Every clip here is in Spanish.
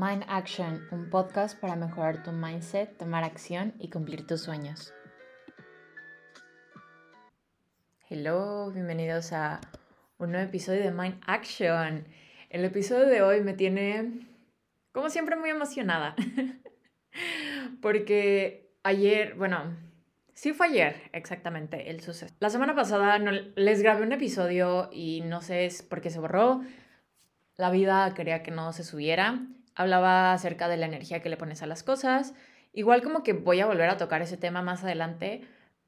Mind Action, un podcast para mejorar tu mindset, tomar acción y cumplir tus sueños. Hello, bienvenidos a un nuevo episodio de Mind Action. El episodio de hoy me tiene, como siempre, muy emocionada. Porque ayer, bueno, sí fue ayer exactamente el suceso. La semana pasada les grabé un episodio y no sé por qué se borró. La vida quería que no se subiera hablaba acerca de la energía que le pones a las cosas. Igual como que voy a volver a tocar ese tema más adelante,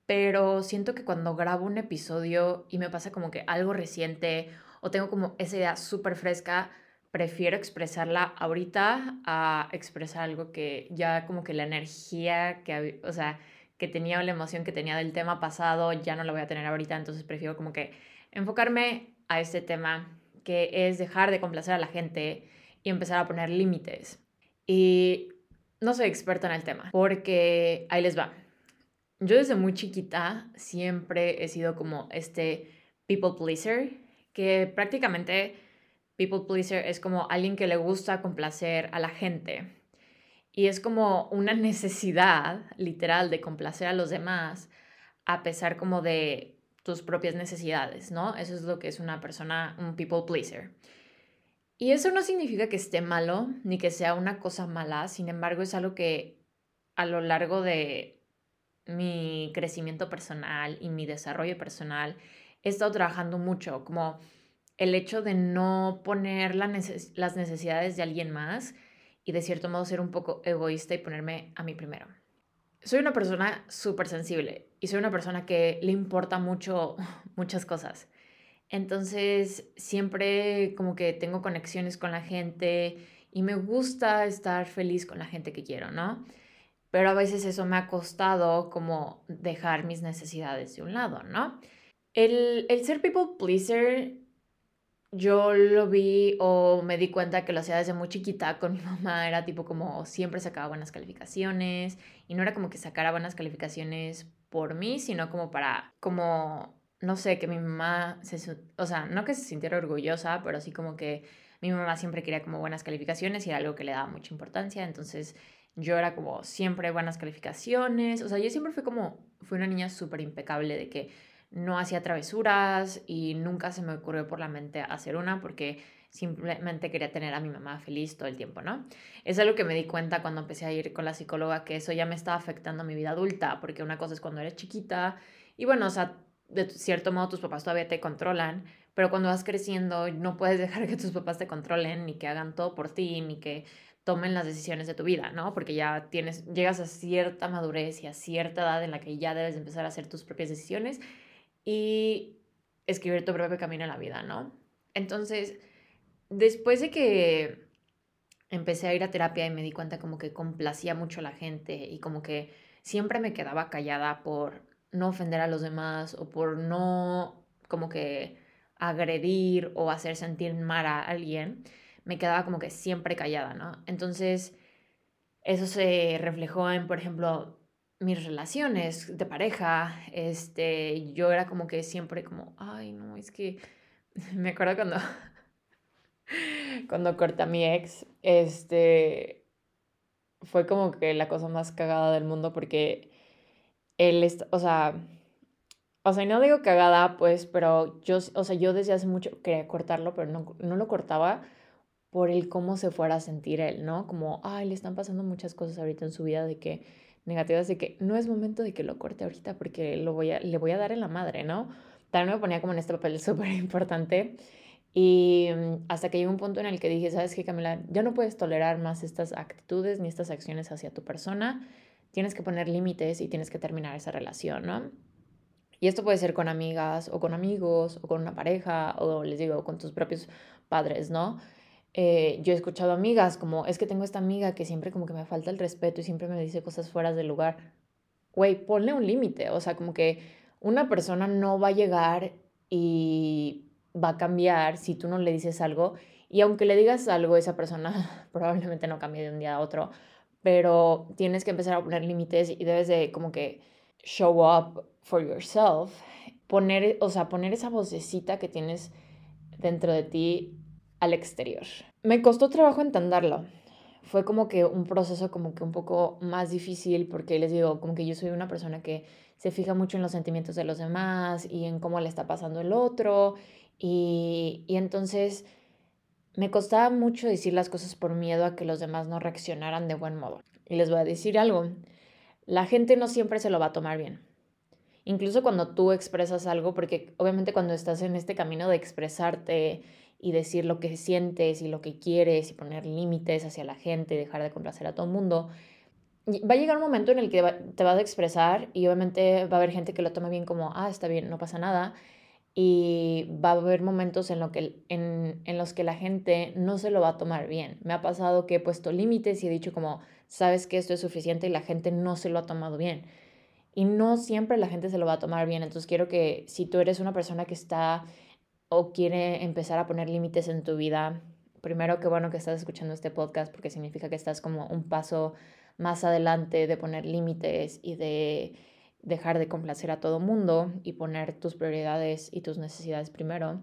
pero siento que cuando grabo un episodio y me pasa como que algo reciente o tengo como esa idea súper fresca, prefiero expresarla ahorita a expresar algo que ya como que la energía que, o sea, que tenía o la emoción que tenía del tema pasado ya no la voy a tener ahorita, entonces prefiero como que enfocarme a este tema que es dejar de complacer a la gente y empezar a poner límites. Y no soy experta en el tema, porque ahí les va. Yo desde muy chiquita siempre he sido como este people pleaser, que prácticamente people pleaser es como alguien que le gusta complacer a la gente. Y es como una necesidad literal de complacer a los demás, a pesar como de tus propias necesidades, ¿no? Eso es lo que es una persona, un people pleaser. Y eso no significa que esté malo, ni que sea una cosa mala, sin embargo es algo que a lo largo de mi crecimiento personal y mi desarrollo personal he estado trabajando mucho, como el hecho de no poner las necesidades de alguien más y de cierto modo ser un poco egoísta y ponerme a mí primero. Soy una persona súper sensible y soy una persona que le importa mucho muchas cosas. Entonces, siempre como que tengo conexiones con la gente y me gusta estar feliz con la gente que quiero, ¿no? Pero a veces eso me ha costado como dejar mis necesidades de un lado, ¿no? El, el ser people pleaser, yo lo vi o me di cuenta que lo hacía desde muy chiquita con mi mamá, era tipo como siempre sacaba buenas calificaciones y no era como que sacara buenas calificaciones por mí, sino como para, como no sé, que mi mamá, se, o sea, no que se sintiera orgullosa, pero así como que mi mamá siempre quería como buenas calificaciones y era algo que le daba mucha importancia, entonces yo era como siempre buenas calificaciones, o sea, yo siempre fui como, fui una niña súper impecable de que no hacía travesuras y nunca se me ocurrió por la mente hacer una porque simplemente quería tener a mi mamá feliz todo el tiempo, ¿no? Es algo que me di cuenta cuando empecé a ir con la psicóloga, que eso ya me estaba afectando a mi vida adulta, porque una cosa es cuando eres chiquita y bueno, o sea, de cierto modo tus papás todavía te controlan, pero cuando vas creciendo no puedes dejar que tus papás te controlen, ni que hagan todo por ti, ni que tomen las decisiones de tu vida, ¿no? Porque ya tienes, llegas a cierta madurez y a cierta edad en la que ya debes empezar a hacer tus propias decisiones y escribir tu propio camino en la vida, ¿no? Entonces, después de que empecé a ir a terapia y me di cuenta como que complacía mucho a la gente y como que siempre me quedaba callada por no ofender a los demás o por no como que agredir o hacer sentir mal a alguien, me quedaba como que siempre callada, ¿no? Entonces, eso se reflejó en, por ejemplo, mis relaciones de pareja, este, yo era como que siempre como, ay, no, es que me acuerdo cuando cuando corté a mi ex, este fue como que la cosa más cagada del mundo porque él, o sea, o sea, no digo cagada, pues, pero yo, o sea, yo desde hace mucho quería cortarlo, pero no, no lo cortaba por el cómo se fuera a sentir él, ¿no? Como, ay, le están pasando muchas cosas ahorita en su vida de que, negativas, de que no es momento de que lo corte ahorita porque lo voy a, le voy a dar en la madre, ¿no? También me ponía como en este papel súper importante. Y mm, hasta que llegó un punto en el que dije, ¿sabes qué, Camila? Ya no puedes tolerar más estas actitudes ni estas acciones hacia tu persona tienes que poner límites y tienes que terminar esa relación, ¿no? Y esto puede ser con amigas o con amigos o con una pareja o les digo, con tus propios padres, ¿no? Eh, yo he escuchado amigas como, es que tengo esta amiga que siempre como que me falta el respeto y siempre me dice cosas fuera del lugar. Güey, ponle un límite, o sea, como que una persona no va a llegar y va a cambiar si tú no le dices algo y aunque le digas algo, esa persona probablemente no cambie de un día a otro, pero tienes que empezar a poner límites y debes de como que show up for yourself, poner, o sea, poner esa vocecita que tienes dentro de ti al exterior. Me costó trabajo entenderlo. fue como que un proceso como que un poco más difícil porque les digo, como que yo soy una persona que se fija mucho en los sentimientos de los demás y en cómo le está pasando el otro y, y entonces me costaba mucho decir las cosas por miedo a que los demás no reaccionaran de buen modo. Y les voy a decir algo, la gente no siempre se lo va a tomar bien. Incluso cuando tú expresas algo, porque obviamente cuando estás en este camino de expresarte y decir lo que sientes y lo que quieres y poner límites hacia la gente, dejar de complacer a todo el mundo, va a llegar un momento en el que te vas a expresar y obviamente va a haber gente que lo tome bien como, ah, está bien, no pasa nada. Y va a haber momentos en, lo que, en, en los que la gente no se lo va a tomar bien. Me ha pasado que he puesto límites y he dicho como, sabes que esto es suficiente y la gente no se lo ha tomado bien. Y no siempre la gente se lo va a tomar bien. Entonces quiero que si tú eres una persona que está o quiere empezar a poner límites en tu vida, primero que bueno que estás escuchando este podcast porque significa que estás como un paso más adelante de poner límites y de dejar de complacer a todo mundo y poner tus prioridades y tus necesidades primero.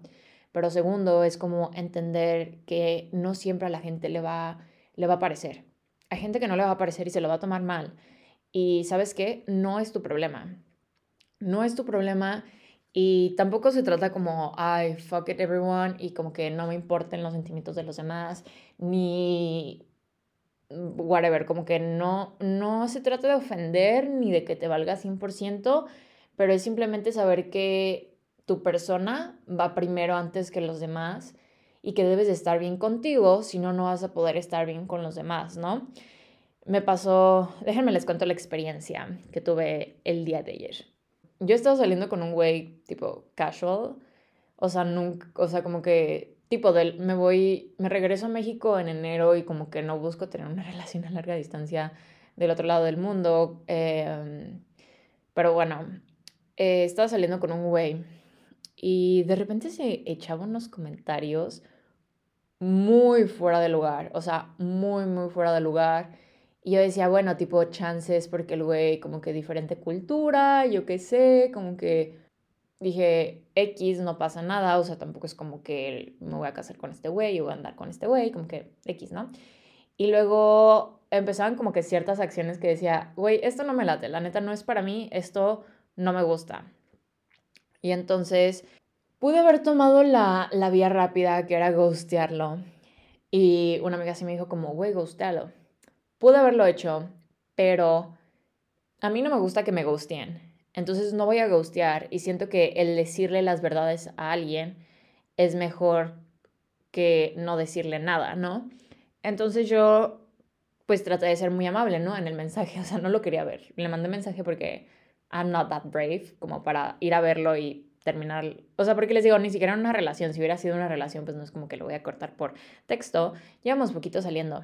Pero segundo es como entender que no siempre a la gente le va, le va a parecer. Hay gente que no le va a parecer y se lo va a tomar mal. Y sabes qué, no es tu problema. No es tu problema y tampoco se trata como, ay, fuck it everyone y como que no me importen los sentimientos de los demás, ni whatever, como que no, no se trata de ofender ni de que te valga 100%, pero es simplemente saber que tu persona va primero antes que los demás y que debes de estar bien contigo, si no, no vas a poder estar bien con los demás, ¿no? Me pasó, déjenme les cuento la experiencia que tuve el día de ayer. Yo estaba saliendo con un güey tipo casual, o sea, nunca, o sea, como que tipo del, me voy, me regreso a México en enero y como que no busco tener una relación a larga distancia del otro lado del mundo. Em, pero bueno, eh, estaba saliendo con un güey y de repente se echaba unos comentarios muy fuera de lugar, o sea, muy, muy fuera de lugar. Y yo decía, bueno, tipo chances porque el güey como que diferente cultura, yo qué sé, como que dije, X, no pasa nada, o sea, tampoco es como que me voy a casar con este güey o voy a andar con este güey, como que X, ¿no? Y luego empezaban como que ciertas acciones que decía, güey, esto no me late, la neta no es para mí, esto no me gusta. Y entonces pude haber tomado la, la vía rápida, que era ghostearlo. Y una amiga así me dijo como, güey, ghostealo. Pude haberlo hecho, pero a mí no me gusta que me ghosteen. Entonces no voy a ghostear y siento que el decirle las verdades a alguien es mejor que no decirle nada, ¿no? Entonces yo pues traté de ser muy amable, ¿no? En el mensaje, o sea, no lo quería ver. Le mandé mensaje porque I'm not that brave como para ir a verlo y terminar, o sea, porque les digo, ni siquiera en una relación, si hubiera sido una relación, pues no es como que lo voy a cortar por texto, llevamos poquito saliendo.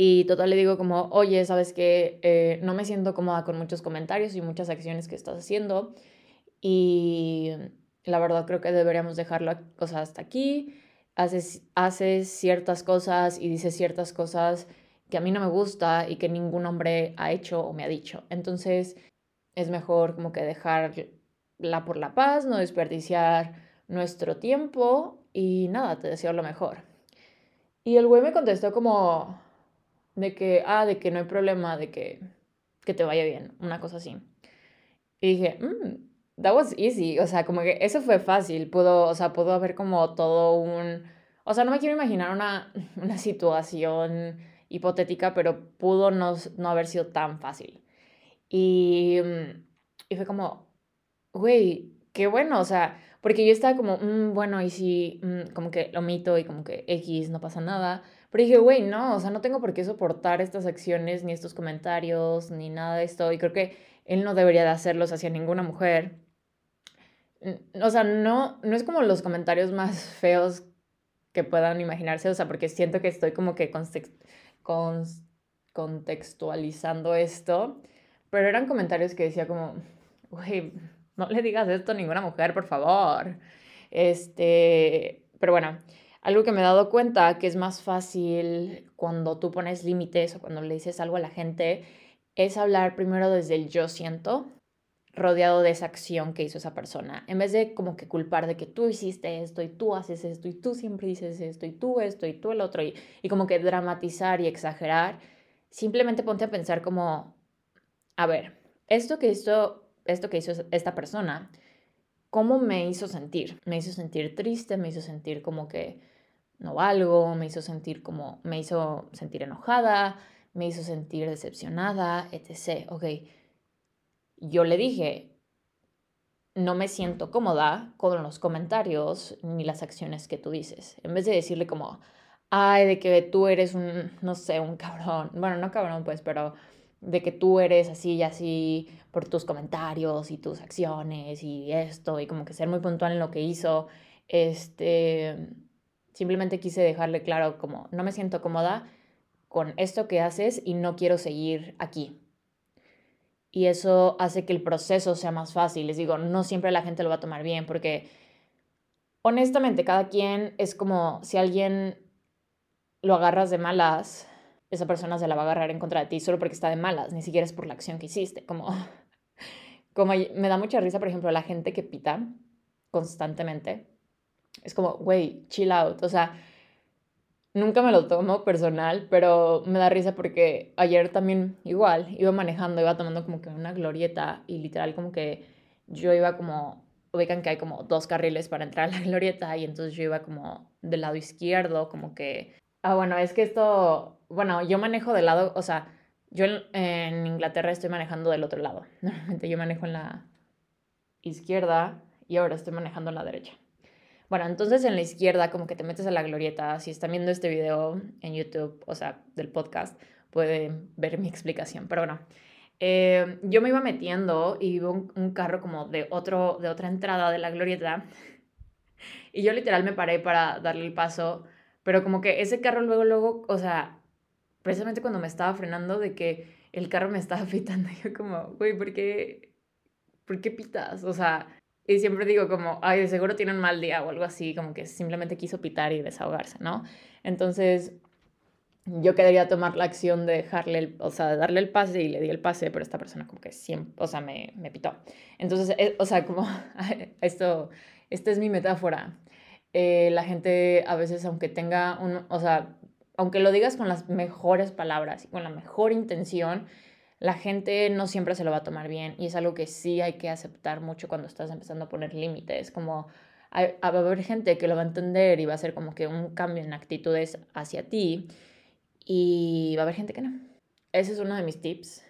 Y total le digo como, oye, ¿sabes qué? Eh, no me siento cómoda con muchos comentarios y muchas acciones que estás haciendo. Y la verdad creo que deberíamos dejarlo o sea, hasta aquí. Haces, haces ciertas cosas y dices ciertas cosas que a mí no me gusta y que ningún hombre ha hecho o me ha dicho. Entonces es mejor como que dejarla por la paz, no desperdiciar nuestro tiempo y nada, te deseo lo mejor. Y el güey me contestó como, de que, ah, de que no hay problema, de que, que te vaya bien, una cosa así. Y dije, mmm, that was easy, o sea, como que eso fue fácil, pudo, o sea, pudo haber como todo un, o sea, no me quiero imaginar una, una situación hipotética, pero pudo no, no haber sido tan fácil. Y, y fue como, güey, qué bueno, o sea, porque yo estaba como, mm, bueno, y si, mm, como que lo omito y como que X, no pasa nada. Pero dije, güey, no, o sea, no tengo por qué soportar estas acciones, ni estos comentarios, ni nada de esto. Y creo que él no debería de hacerlos hacia ninguna mujer. O sea, no, no es como los comentarios más feos que puedan imaginarse, o sea, porque siento que estoy como que contextualizando esto, pero eran comentarios que decía como, güey, no le digas esto a ninguna mujer, por favor. Este, pero bueno, algo que me he dado cuenta que es más fácil cuando tú pones límites o cuando le dices algo a la gente es hablar primero desde el yo siento, rodeado de esa acción que hizo esa persona. En vez de como que culpar de que tú hiciste esto y tú haces esto y tú siempre dices esto y tú esto y tú el otro y, y como que dramatizar y exagerar, simplemente ponte a pensar como, a ver, esto que hizo, esto que hizo esta persona, ¿cómo me hizo sentir? Me hizo sentir triste, me hizo sentir como que no valgo, me hizo sentir como, me hizo sentir enojada, me hizo sentir decepcionada, etc. Ok yo le dije, no me siento cómoda con los comentarios ni las acciones que tú dices. En vez de decirle como, ay, de que tú eres un, no sé, un cabrón. Bueno, no cabrón, pues, pero de que tú eres así y así por tus comentarios y tus acciones y esto, y como que ser muy puntual en lo que hizo. Este, simplemente quise dejarle claro como, no me siento cómoda con esto que haces y no quiero seguir aquí y eso hace que el proceso sea más fácil. Les digo, no siempre la gente lo va a tomar bien porque honestamente cada quien es como si alguien lo agarras de malas, esa persona se la va a agarrar en contra de ti solo porque está de malas, ni siquiera es por la acción que hiciste. Como, como me da mucha risa, por ejemplo, la gente que pita constantemente. Es como, güey, chill out. O sea, Nunca me lo tomo personal, pero me da risa porque ayer también igual iba manejando, iba tomando como que una glorieta y literal como que yo iba como, ubican que hay como dos carriles para entrar a la glorieta y entonces yo iba como del lado izquierdo, como que, ah, bueno, es que esto, bueno, yo manejo del lado, o sea, yo en, Inglaterra estoy manejando del otro lado. Normalmente yo manejo en la izquierda y ahora estoy manejando en la derecha. Bueno, entonces en la izquierda como que te metes a la glorieta. Si están viendo este video en YouTube, o sea, del podcast, pueden ver mi explicación. Pero bueno, eh, yo me iba metiendo y vi un, carro como de, otro, de otra entrada de la glorieta. Y yo literal me paré para darle el paso. Pero como que ese carro luego, luego, o sea, precisamente cuando me estaba frenando de que el carro me estaba pitando, yo como, güey, ¿por qué, ¿por qué pitas? O sea, y siempre digo como, ay, de seguro tiene un mal día o algo así, como que simplemente quiso pitar y desahogarse, ¿no? Entonces, yo quería tomar la acción de dejarle, el, o sea, darle el pase y le di el pase, pero esta persona como que siempre, o sea, me, me pitó. Entonces, eh, o sea, como, esto, esta es mi metáfora. Eh, la gente a veces, aunque tenga un, o sea, aunque lo digas con las mejores palabras y con la mejor intención, la gente no siempre se lo va a tomar bien y es algo que sí hay que aceptar mucho cuando estás empezando a poner límites, como va a haber gente que lo va a entender y va a ser como que un cambio en actitudes hacia ti y va a haber gente que no. Ese es uno de mis tips.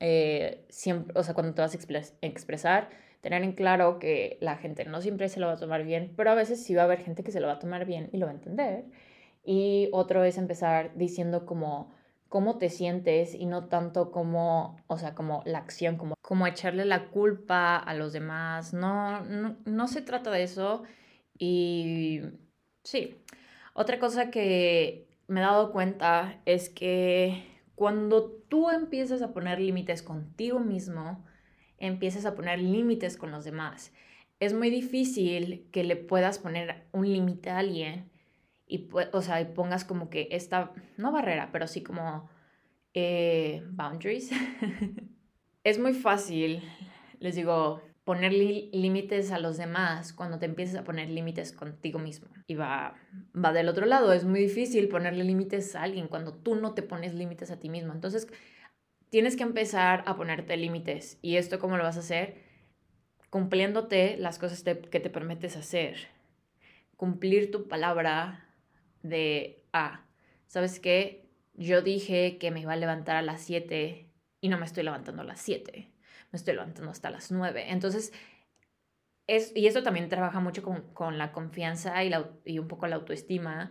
Eh, siempre, o sea, cuando te vas a expresar, tener en claro que la gente no siempre se lo va a tomar bien, pero a veces sí va a haber gente que se lo va a tomar bien y lo va a entender. Y otro es empezar diciendo como, cómo te sientes y no tanto como, o sea, como la acción, como, como echarle la culpa a los demás. No, no, no se trata de eso. Y sí, otra cosa que me he dado cuenta es que cuando tú empiezas a poner límites contigo mismo, empiezas a poner límites con los demás. Es muy difícil que le puedas poner un límite a alguien y, o sea, y pongas como que esta, no barrera, pero sí como eh, boundaries. es muy fácil, les digo, poner límites a los demás cuando te empiezas a poner límites contigo mismo. Y va, va del otro lado, es muy difícil ponerle límites a alguien cuando tú no te pones límites a ti mismo. Entonces, tienes que empezar a ponerte límites. ¿Y esto cómo lo vas a hacer? Cumpliéndote las cosas que te permites hacer. Cumplir tu palabra de, ah, ¿sabes qué? Yo dije que me iba a levantar a las 7 y no me estoy levantando a las 7, me estoy levantando hasta las 9. Entonces, es, y esto también trabaja mucho con, con la confianza y, la, y, un poco la autoestima,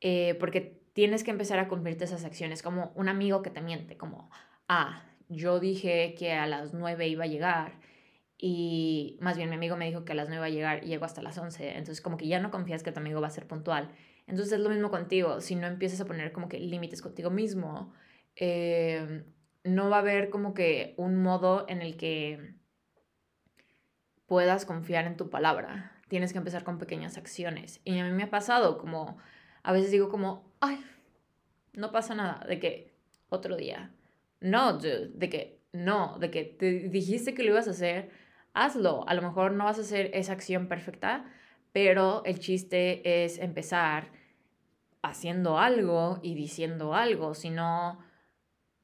eh, porque tienes que empezar a cumplirte esas acciones, como un amigo que te miente, como, ah, yo dije que a las 9 iba a llegar y más bien mi amigo me dijo que a las 9 iba a llegar y llegó hasta las 11, entonces como que ya no confías que tu amigo va a ser puntual entonces es lo mismo contigo, si no empiezas a poner como que límites contigo mismo, eh, no va a haber como que un modo en el que puedas confiar en tu palabra. Tienes que empezar con pequeñas acciones. Y a mí me ha pasado como, a veces digo como, ay, no pasa nada, de que otro día. No, de que no, de que te dijiste que lo ibas a hacer, hazlo. A lo mejor no vas a hacer esa acción perfecta, pero el chiste es empezar haciendo algo y diciendo algo, si no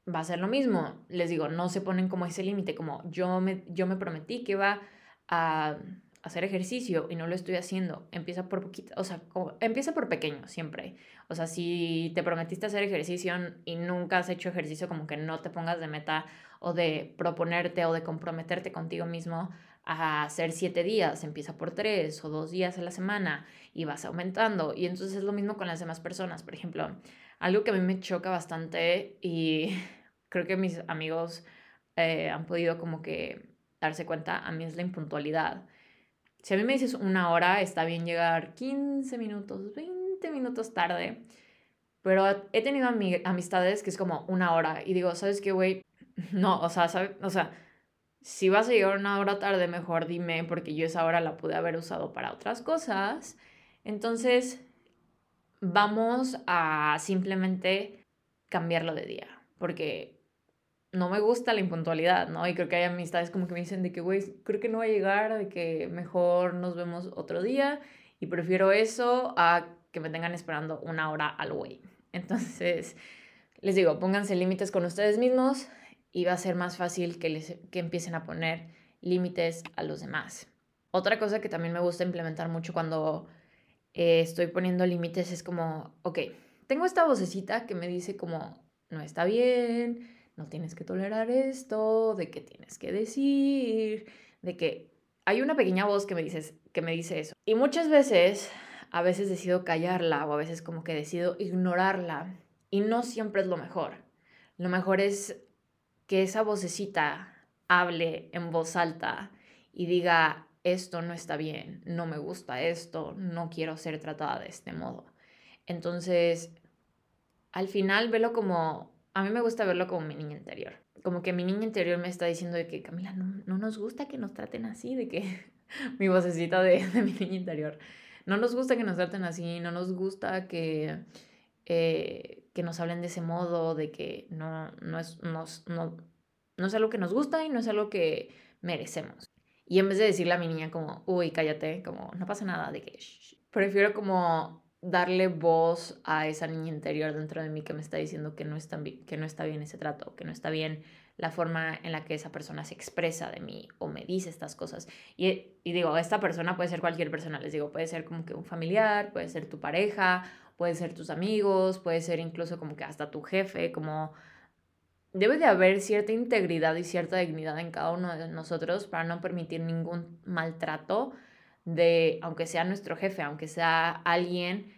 va a ser lo mismo. Les digo, no se ponen como ese límite, como yo me, yo me prometí que iba a hacer ejercicio y no lo estoy haciendo. Empieza por poquito, o sea, empieza por pequeño siempre. O sea, si te prometiste hacer ejercicio y nunca has hecho ejercicio, como que no te pongas de meta o de proponerte o de comprometerte contigo mismo a hacer siete días, empieza por tres o dos días a la semana y vas aumentando. Y entonces es lo mismo con las demás personas. Por ejemplo, algo que a mí me choca bastante y creo que mis amigos eh, han podido como que darse cuenta, a mí es la impuntualidad. Si a mí me dices una hora, está bien llegar 15 minutos, 20 minutos tarde. Pero he tenido amistades que es como una hora y digo, ¿sabes qué, güey? No, o sea, O sea, si vas a llegar una hora tarde, mejor dime, porque yo esa hora la pude haber usado para otras cosas. Entonces, vamos a simplemente cambiarlo de día, porque no me gusta la impuntualidad, ¿no? Y creo que hay amistades como que me dicen de que, güey, creo que no va a llegar, de que mejor nos vemos otro día y prefiero eso a que me tengan esperando una hora al güey. Entonces, les digo, pónganse límites con ustedes mismos y va a ser más fácil que, les, que empiecen a poner límites a los demás. Otra cosa que también me gusta implementar mucho cuando eh, estoy poniendo límites es como, ok, tengo esta vocecita que me dice como, no está bien, no tienes que tolerar esto, de que tienes que decir, de que hay una pequeña voz que me, dices, que me dice eso. Y muchas veces, a veces decido callarla o a veces como que decido ignorarla y no siempre es lo mejor. Lo mejor es que esa vocecita hable en voz alta y diga, esto no está bien, no me gusta esto, no quiero ser tratada de este modo. Entonces, al final velo como a mí me gusta verlo como mi niña interior. Como que mi niña interior me está diciendo de que, Camila, no, no nos gusta que nos traten así, de que mi vocecita de, de, mi niña interior. No nos gusta que nos traten así, no nos gusta que, eh, que nos hablen de ese modo, de que no, no, es, no, no es algo que nos gusta y no es algo que merecemos. Y en vez de decirle a mi niña como, uy, cállate, como, no pasa nada, de que, prefiero como darle voz a esa niña interior dentro de mí que me está diciendo que no, está, que no está bien ese trato, que no está bien la forma en la que esa persona se expresa de mí o me dice estas cosas. Y, y, digo, esta persona puede ser cualquier persona, les digo, puede ser como que un familiar, puede ser tu pareja, puede ser tus amigos, puede ser incluso como que hasta tu jefe, como debe de haber cierta integridad y cierta dignidad en cada uno de nosotros para no permitir ningún maltrato de, aunque sea nuestro jefe, aunque sea alguien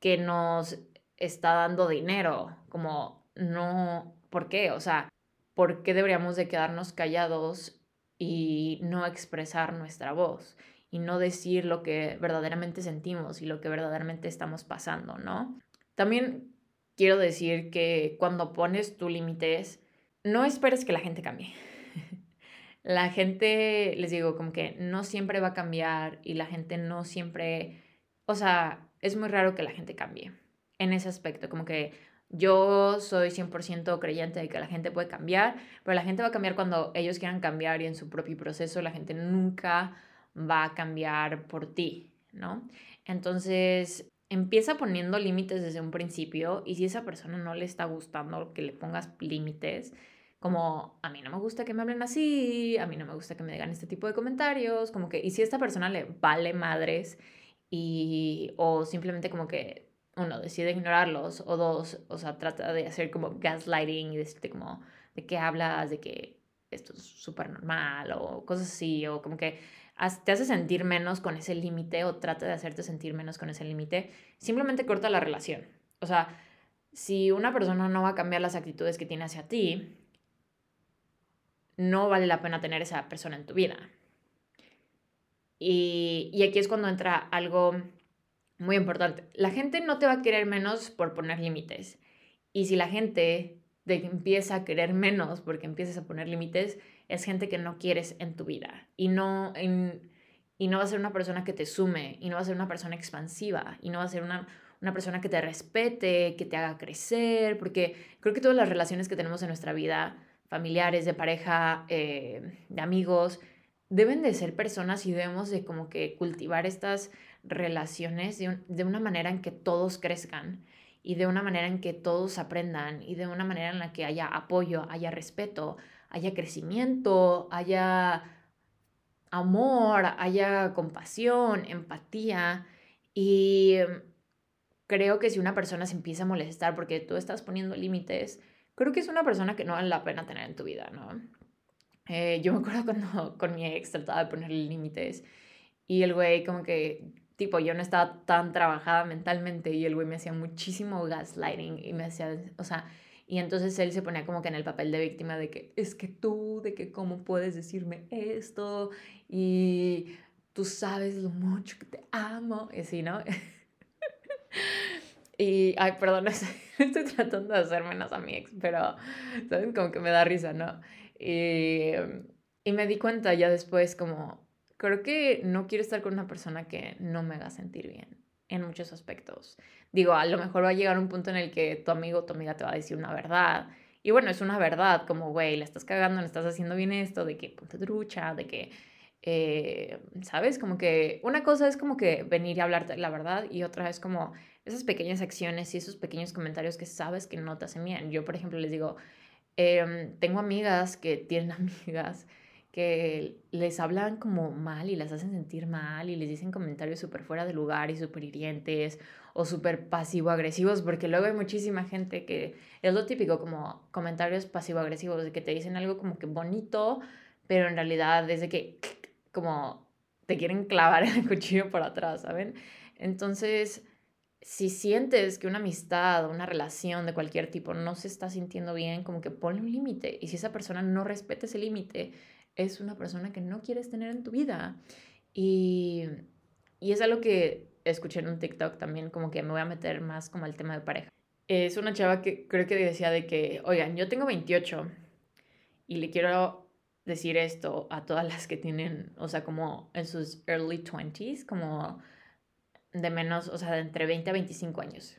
que nos está dando dinero, como no, ¿por qué? O sea, ¿por qué deberíamos de quedarnos callados y no expresar nuestra voz y no decir lo que verdaderamente sentimos y lo que verdaderamente estamos pasando, ¿no? También quiero decir que cuando pones tu límites, no esperes que la gente cambie la gente, les digo, como que no siempre va a cambiar y la gente no siempre, o sea, es muy raro que la gente cambie en ese aspecto, como que yo soy 100% creyente de que la gente puede cambiar, pero la gente va a cambiar cuando ellos quieran cambiar y en su propio proceso la gente nunca va a cambiar por ti, ¿no? Entonces, empieza poniendo límites desde un principio y si esa persona no le está gustando que le pongas límites, como a mí no me gusta que me hablen así, a mí no me gusta que me digan este tipo de comentarios, como que, y si a esta persona le vale madres y, o simplemente como que, uno, decide ignorarlos, o dos, o sea, trata de hacer como gaslighting y decirte como de qué hablas, de que esto es súper normal, o cosas así, o como que te hace sentir menos con ese límite, o trata de hacerte sentir menos con ese límite, simplemente corta la relación. O sea, si una persona no va a cambiar las actitudes que tiene hacia ti, no vale la pena tener esa persona en tu vida. Y, y, aquí es cuando entra algo muy importante. La gente no te va a querer menos por poner límites. Y si la gente te empieza a querer menos porque empiezas a poner límites, es gente que no quieres en tu vida. Y no, y no va a ser una persona que te sume, y no va a ser una persona expansiva, y no va a ser una, una persona que te respete, que te haga crecer, porque creo que todas las relaciones que tenemos en nuestra vida familiares, de pareja, eh, de amigos, deben de ser personas y debemos de como que cultivar estas relaciones de, de, una manera en que todos crezcan y de una manera en que todos aprendan y de una manera en la que haya apoyo, haya respeto, haya crecimiento, haya amor, haya compasión, empatía y creo que si una persona se empieza a molestar porque tú estás poniendo límites, creo que es una persona que no vale la pena tener en tu vida, ¿no? Eh, yo me acuerdo cuando con mi ex trataba de ponerle límites y el güey como que, tipo, yo no estaba tan trabajada mentalmente y el güey me hacía muchísimo gaslighting y me hacía, o sea, y entonces él se ponía como que en el papel de víctima de que es que tú, de que cómo puedes decirme esto y tú sabes lo mucho que te amo, y así, ¿no? y, ay, perdón, estoy tratando de hacer menos a mi ex, pero, ¿saben? Como que me da risa, ¿no? Y, y me di cuenta ya después como, creo que no quiero estar con una persona que no me haga sentir bien en muchos aspectos. Digo, a lo mejor va a llegar un punto en el que tu amigo o tu amiga te va a decir una verdad. Y bueno, es una verdad, como, güey, le estás cagando, le estás haciendo bien esto, de que ponte trucha, de que, eh, ¿sabes? Como que una cosa es como que venir y hablarte la verdad y otra es como esas pequeñas acciones y esos pequeños comentarios que sabes que no te hacen bien. Yo, por ejemplo, les digo, em, tengo amigas que tienen amigas que les hablan como mal y las hacen sentir mal y les dicen comentarios súper fuera de lugar y súper hirientes o súper pasivo-agresivos, porque luego hay muchísima gente que es lo típico, como comentarios pasivo-agresivos, de que te dicen algo como que bonito, pero en realidad es de que como te quieren clavar el cuchillo por atrás, ¿saben? Entonces, si sientes que una amistad o una relación de cualquier tipo no se está sintiendo bien, como que ponle un límite. Y si esa persona no respeta ese límite, es una persona que no quieres tener en tu vida. Y, y es algo que escuché en un TikTok también, como que me voy a meter más como al tema de pareja. Es una chava que creo que decía de que, oigan, yo tengo 28 y le quiero decir esto a todas las que tienen, o sea, como en sus early 20s, como de menos, o sea, de entre 20 a 25 años.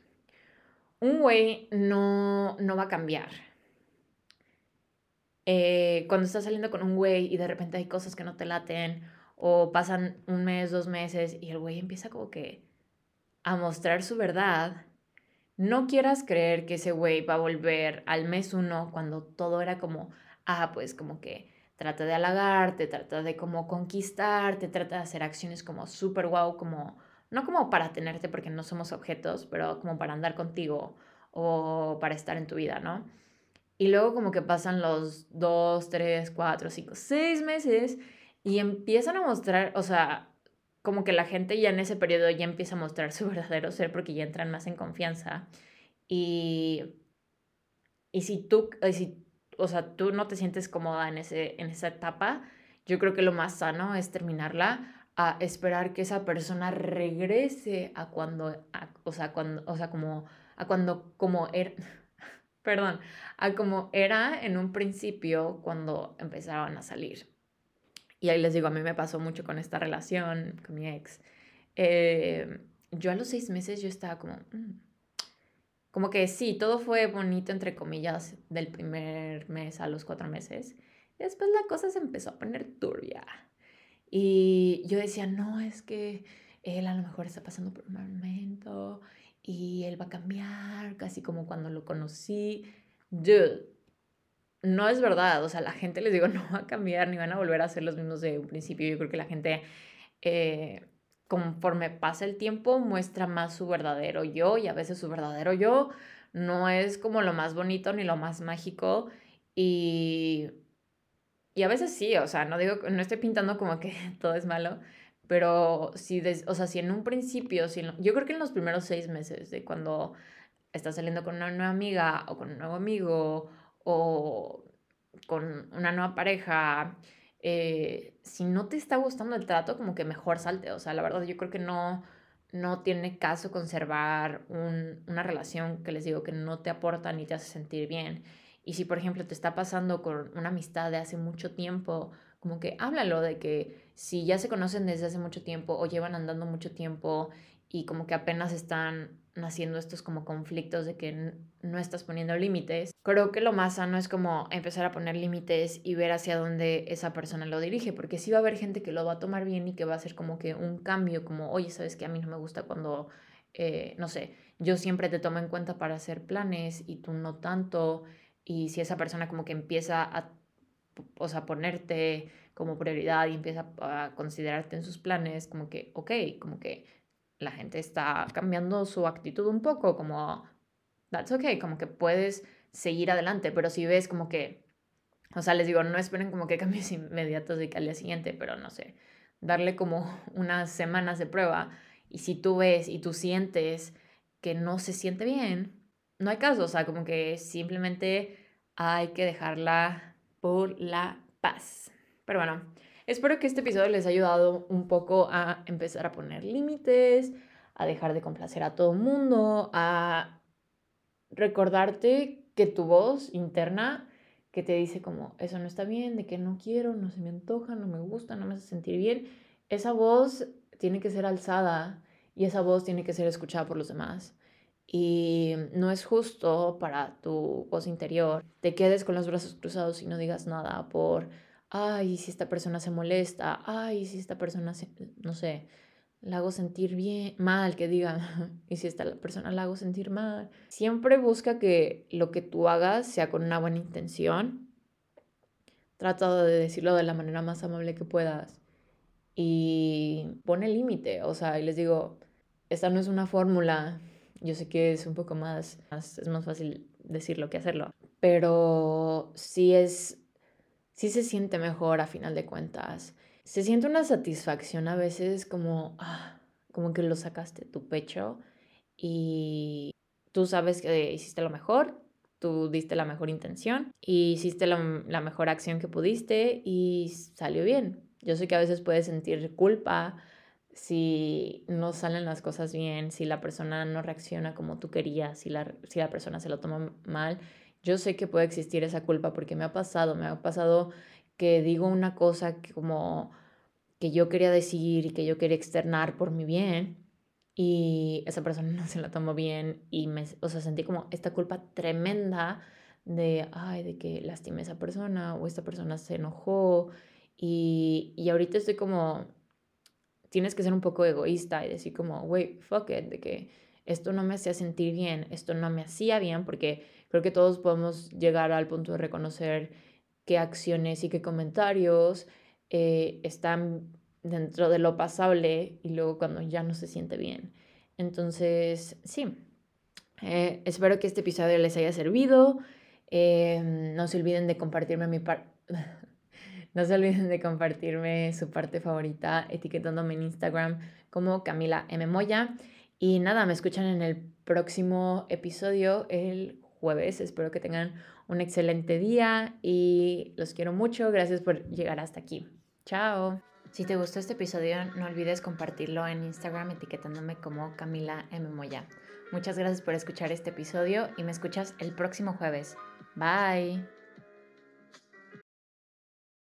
Un güey no, no va a cambiar eh, cuando estás saliendo con un güey y de repente hay cosas que no te laten o pasan un mes, dos meses y el güey empieza como que a mostrar su verdad, no quieras creer que ese güey va a volver al mes uno cuando todo era como, ah, pues como que trata de halagarte, trata de como conquistarte, trata de hacer acciones como súper guau, como, no como para tenerte porque no somos objetos, pero como para andar contigo o para estar en tu vida, ¿no? Y luego como que pasan los dos, tres, cuatro, cinco, seis meses y empiezan a mostrar, o sea, como que la gente ya en ese periodo ya empieza a mostrar su verdadero ser porque ya entran más en confianza. Y, y si tú, si, o sea, tú no te sientes cómoda en, ese, en esa etapa, yo creo que lo más sano es terminarla a esperar que esa persona regrese a cuando, o sea, cuando, o sea, como, a cuando, como era perdón, a como era en un principio cuando empezaban a salir. Y ahí les digo, a mí me pasó mucho con esta relación, con mi ex. Eh, yo a los seis meses yo estaba como, mm". como que sí, todo fue bonito, entre comillas, del primer mes a los cuatro meses. Después la cosa se empezó a poner turbia. Y yo decía, no, es que él a lo mejor está pasando por un momento y él va a cambiar, casi como cuando lo conocí. Dude, no es verdad, o sea, la gente les digo, no va a cambiar ni van a volver a ser los mismos de un principio. Yo creo que la gente, eh, conforme pasa el tiempo, muestra más su verdadero yo y a veces su verdadero yo no es como lo más bonito ni lo más mágico y, y a veces sí, o sea, no digo, no estoy pintando como que todo es malo, pero si, o sea, si en un principio, si yo creo que en los primeros seis meses de cuando estás saliendo con una nueva amiga o con un nuevo amigo o con una nueva pareja, eh, si no te está gustando el trato, como que mejor salte. O sea, la verdad yo creo que no, no tiene caso conservar una relación que les digo que no te aporta ni te hace sentir bien. Y si, por ejemplo, te está pasando con una amistad de hace mucho tiempo, como que háblalo de que si ya se conocen desde hace mucho tiempo o llevan andando mucho tiempo y como que apenas están naciendo estos como conflictos de que no estás poniendo límites. Creo que lo más sano es como empezar a poner límites y ver hacia dónde esa persona lo dirige, porque sí va a haber gente que lo va a tomar bien y que va a hacer como que un cambio, como, oye, sabes que a mí no me gusta cuando, eh, no sé, yo siempre te tomo en cuenta para hacer planes y tú no tanto, y si esa persona como que empieza a, o sea, ponerte como prioridad y empieza a considerarte en sus planes, como que, ok, como que la gente está cambiando su actitud un poco, como, that's okay, como que puedes seguir adelante, pero si ves como que, o sea, les digo, no esperen como que cambies inmediatos de que al día siguiente, pero no sé, darle como unas semanas de prueba y si tú ves y tú sientes que no se siente bien, no hay caso, o sea, como que simplemente hay que dejarla por la paz. Pero bueno, Espero que este episodio les haya ayudado un poco a empezar a poner límites, a dejar de complacer a todo el mundo, a recordarte que tu voz interna que te dice como eso no está bien, de que no quiero, no se me antoja, no me gusta, no me hace sentir bien, esa voz tiene que ser alzada y esa voz tiene que ser escuchada por los demás. Y no es justo para tu voz interior te quedes con los brazos cruzados y no digas nada por ay, si esta persona se molesta, ay, si esta persona, no sé, la hago sentir bien, mal, que diga, y si esta persona la hago sentir mal. Siempre busca que lo que tú hagas sea con una buena intención. Trata de decirlo de la manera más amable que puedas. Y pone límite, o sea, y les digo, esta no es una fórmula. Yo sé que es un poco más, es más fácil decirlo que hacerlo, pero sí es sí se siente mejor a final de cuentas. Se siente una satisfacción a veces como, ah, como que lo sacaste tu pecho y tú sabes que hiciste lo mejor, tú diste la mejor intención y hiciste la, la mejor acción que pudiste y salió bien. Yo sé que a veces puedes sentir culpa si no salen las cosas bien, si la persona no reacciona como tú querías, si la, si la persona se lo toma mal. Yo sé que puede existir esa culpa porque me ha pasado, me ha pasado que digo una cosa que como que yo quería decir y que yo quería externar por mi bien y esa persona no se la tomó bien y me, o sea, sentí como esta culpa tremenda de, ay, de que lastimé a esa persona o esta persona se enojó y, y ahorita estoy como, tienes que ser un poco egoísta y decir como, wait, fuck it, de que esto no me hacía sentir bien, esto no me hacía bien porque Creo que todos podemos llegar al punto de reconocer qué acciones y qué comentarios eh, están dentro de lo pasable y luego cuando ya no se siente bien. Entonces, sí, eh, espero que este episodio les haya servido. Em, no se olviden de compartirme mi parte. no se olviden de compartirme su parte favorita etiquetándome en Instagram como Camila M. Moya. Y nada, me escuchan en el próximo episodio el jueves. Espero que tengan un excelente día y los quiero mucho. Gracias por llegar hasta aquí. Chao. Si te gustó este episodio, no olvides compartirlo en Instagram etiquetándome como Camila M. Moya. Muchas gracias por escuchar este episodio y me escuchas el próximo jueves. Bye.